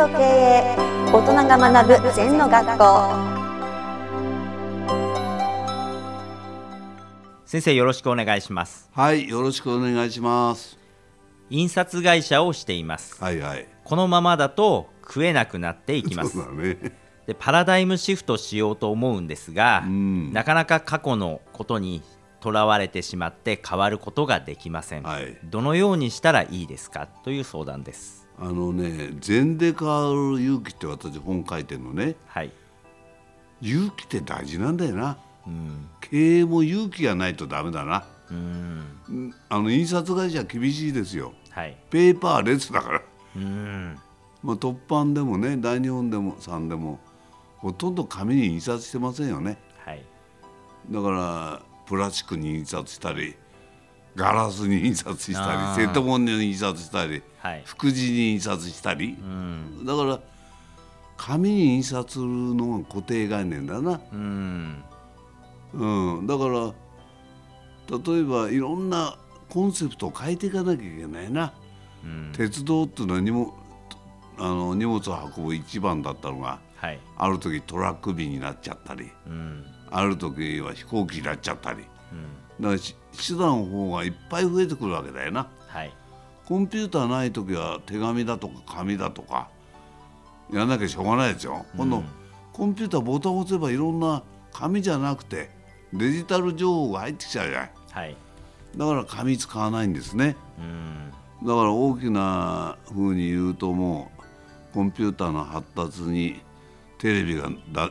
と経営大人が学ぶ禅の学校先生よろしくお願いしますはい、よろしくお願いします。印刷会社をしていますはいはい。このままだと食えなくなっていきますそうだね。でパラダイムシフトしようと思うんですが、んなかなか過去のことにとらわれてしまって変わることができません、はいどのようにしたらいいですか？という相談ですあのね、禅で変わる勇気って私本書いてるのね。はい勇気って大事なんだよな。経営も勇気がないとダメだな。うんうんあの印刷会社厳しいですよ。はいペーパーレスだから。うんまあ突版でもね、大日本でもさんでもほとんど紙に印刷してませんよね。はいだからプラスチックに印刷したりガラスに印刷したり瀬戸物に印刷したりはい。福字に印刷したり、うん。だから紙に印刷するのが固定概念だな、うん。うん、だから例えばいろんなコンセプトを変えていかなきゃいけないな、うん。鉄道っていうのは荷物あの荷物を運ぶ一番だったのがはい。ある時トラック便になっちゃったり。うんある時は飛行機になっちゃったり。うんだからし手段の方がいっぱい増えてくるわけだよな。はい。コンピューターない時は手紙だとか紙だとか。やんなきゃしょうがないですよ、今度コンピューターボタンを押せばいろんな紙じゃなくてデジタル情報が入ってきちゃうじゃないはい。だから紙使わないんですね。うん。だから大きな風に言うともうコンピューターの発達にテレビがだ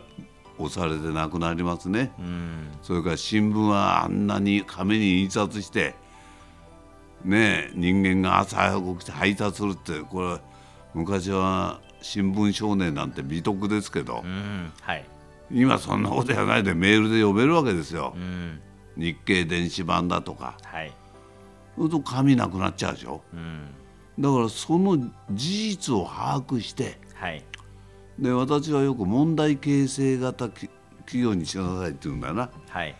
押されてなくなりますね、うん。それから新聞はあんなに紙に印刷してねえ人間が朝早く起きて配達するってこれ昔は新聞少年なんて美徳ですけどうんはい。今そんなことやないでメールで読めるわけですよ。うん。日経電子版だとか。はい。そうすると紙なくなっちゃうでしょ。うん。だからその事実を把握してはいで私はよく問題形成型き企業にしなさいって言うんだよな。はい。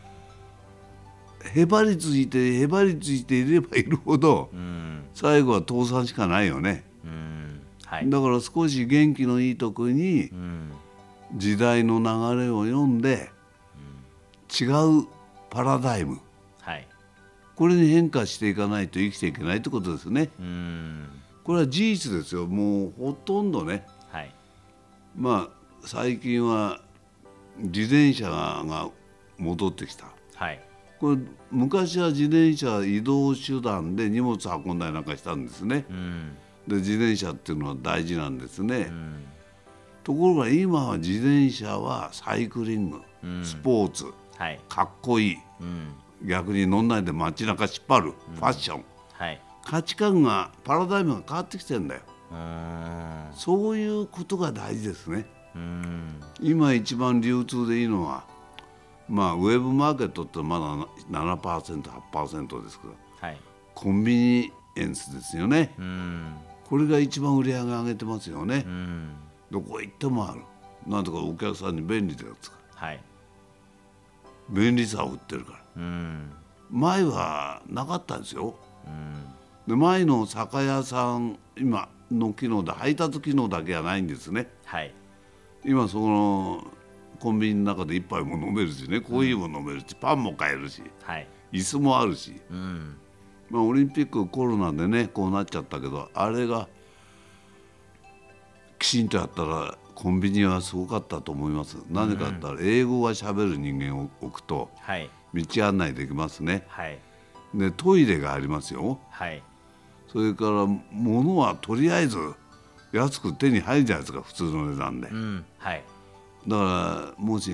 へばりついてへばりついていればいるほどうん。最後は倒産しかないよね。うん。はい。だから少し元気のいい時にうん。時代の流れを読んで違うパラダイム。はい。これに変化していかないと生きていけないってことですね。うん。これは事実ですよ。もうほとんどね。はいまあ最近は自転車が戻ってきた。はい。これ昔は自転車は移動手段で荷物運んだりなんかしたんですね。うん。で自転車っていうのは大事なんですね、うん。ところが今は自転車はサイクリング、うん。スポーツはい。かっこいい。うん。逆に乗んないで街中引っ張る、ファッション。はい。価値観がパラダイムが変わってきてんだよそういうことが大事ですね。うん。今一番流通でいいのはまあウェブマーケットってまだ 7%8% ですけどはい。コンビニエンスですよね。うん。これが一番売り上げ上げてますよね。うん。どこ行ってもある。なんとかお客さんに便利だよつかはい。便利さを売ってるから。うん。前はなかったんですよ。うん。で前の酒屋さん今の機能で配達機能だけはないんですね。はい。今そのコンビニの中で一杯も飲めるしねコーヒーも飲めるし、パンも買えるしはい。椅子もあるし、うん。まあ、オリンピックコロナでねこうなっちゃったけどあれがきちんとやったらコンビニはすごかったと思います。なぜかって言ったら英語がしゃべる人間を置くとはい。道案内できますね。はい。でトイレがありますよ。はいそれから物はとりあえず安く手に入るじゃないですか普通の値段で。うんはい。だからもし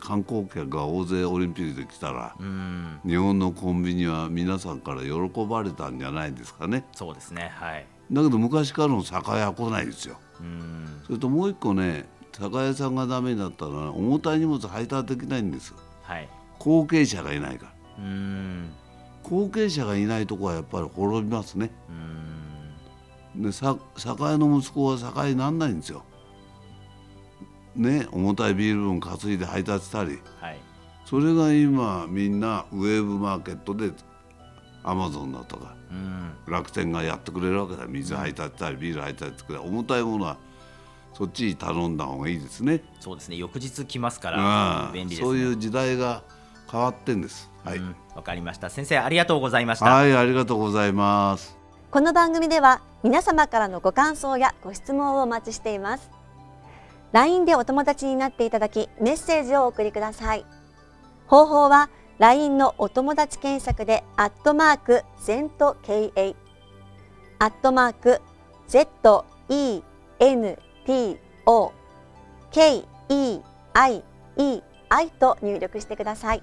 観光客が大勢オリンピックで来たらうん。日本のコンビニは皆さんから喜ばれたんじゃないですかね。そうですねはい。だけど昔からの酒屋は来ないですよ。うん。それともう一個ね酒屋さんがダメだったら重たい荷物配達できないんですはい。後継者がいないから。うん後継者がいないとこはやっぱり滅びますね。うん。でさ酒屋の息子は酒屋になんないんですよ。ね重たいビール分担いで配達したり。はい。それが今みんなウェブマーケットでアマゾンだとかうん。楽天がやってくれるわけだ。水配達したりビール配達してく重たいものはそっちに頼んだ方がいいですね。そうですね。翌日来ますからうん。便利ですね。そういう時代が変わってんです。はい、うん。わかりました。先生ありがとうございました、はい、ありがとうございます。この番組では皆様からのご感想やご質問をお待ちしています。LINE でお友達になっていただきメッセージをお送りください。方法は LINE のお友達検索でアットマーク ZENTKA アットマーク ZENTO KEIEI と入力してください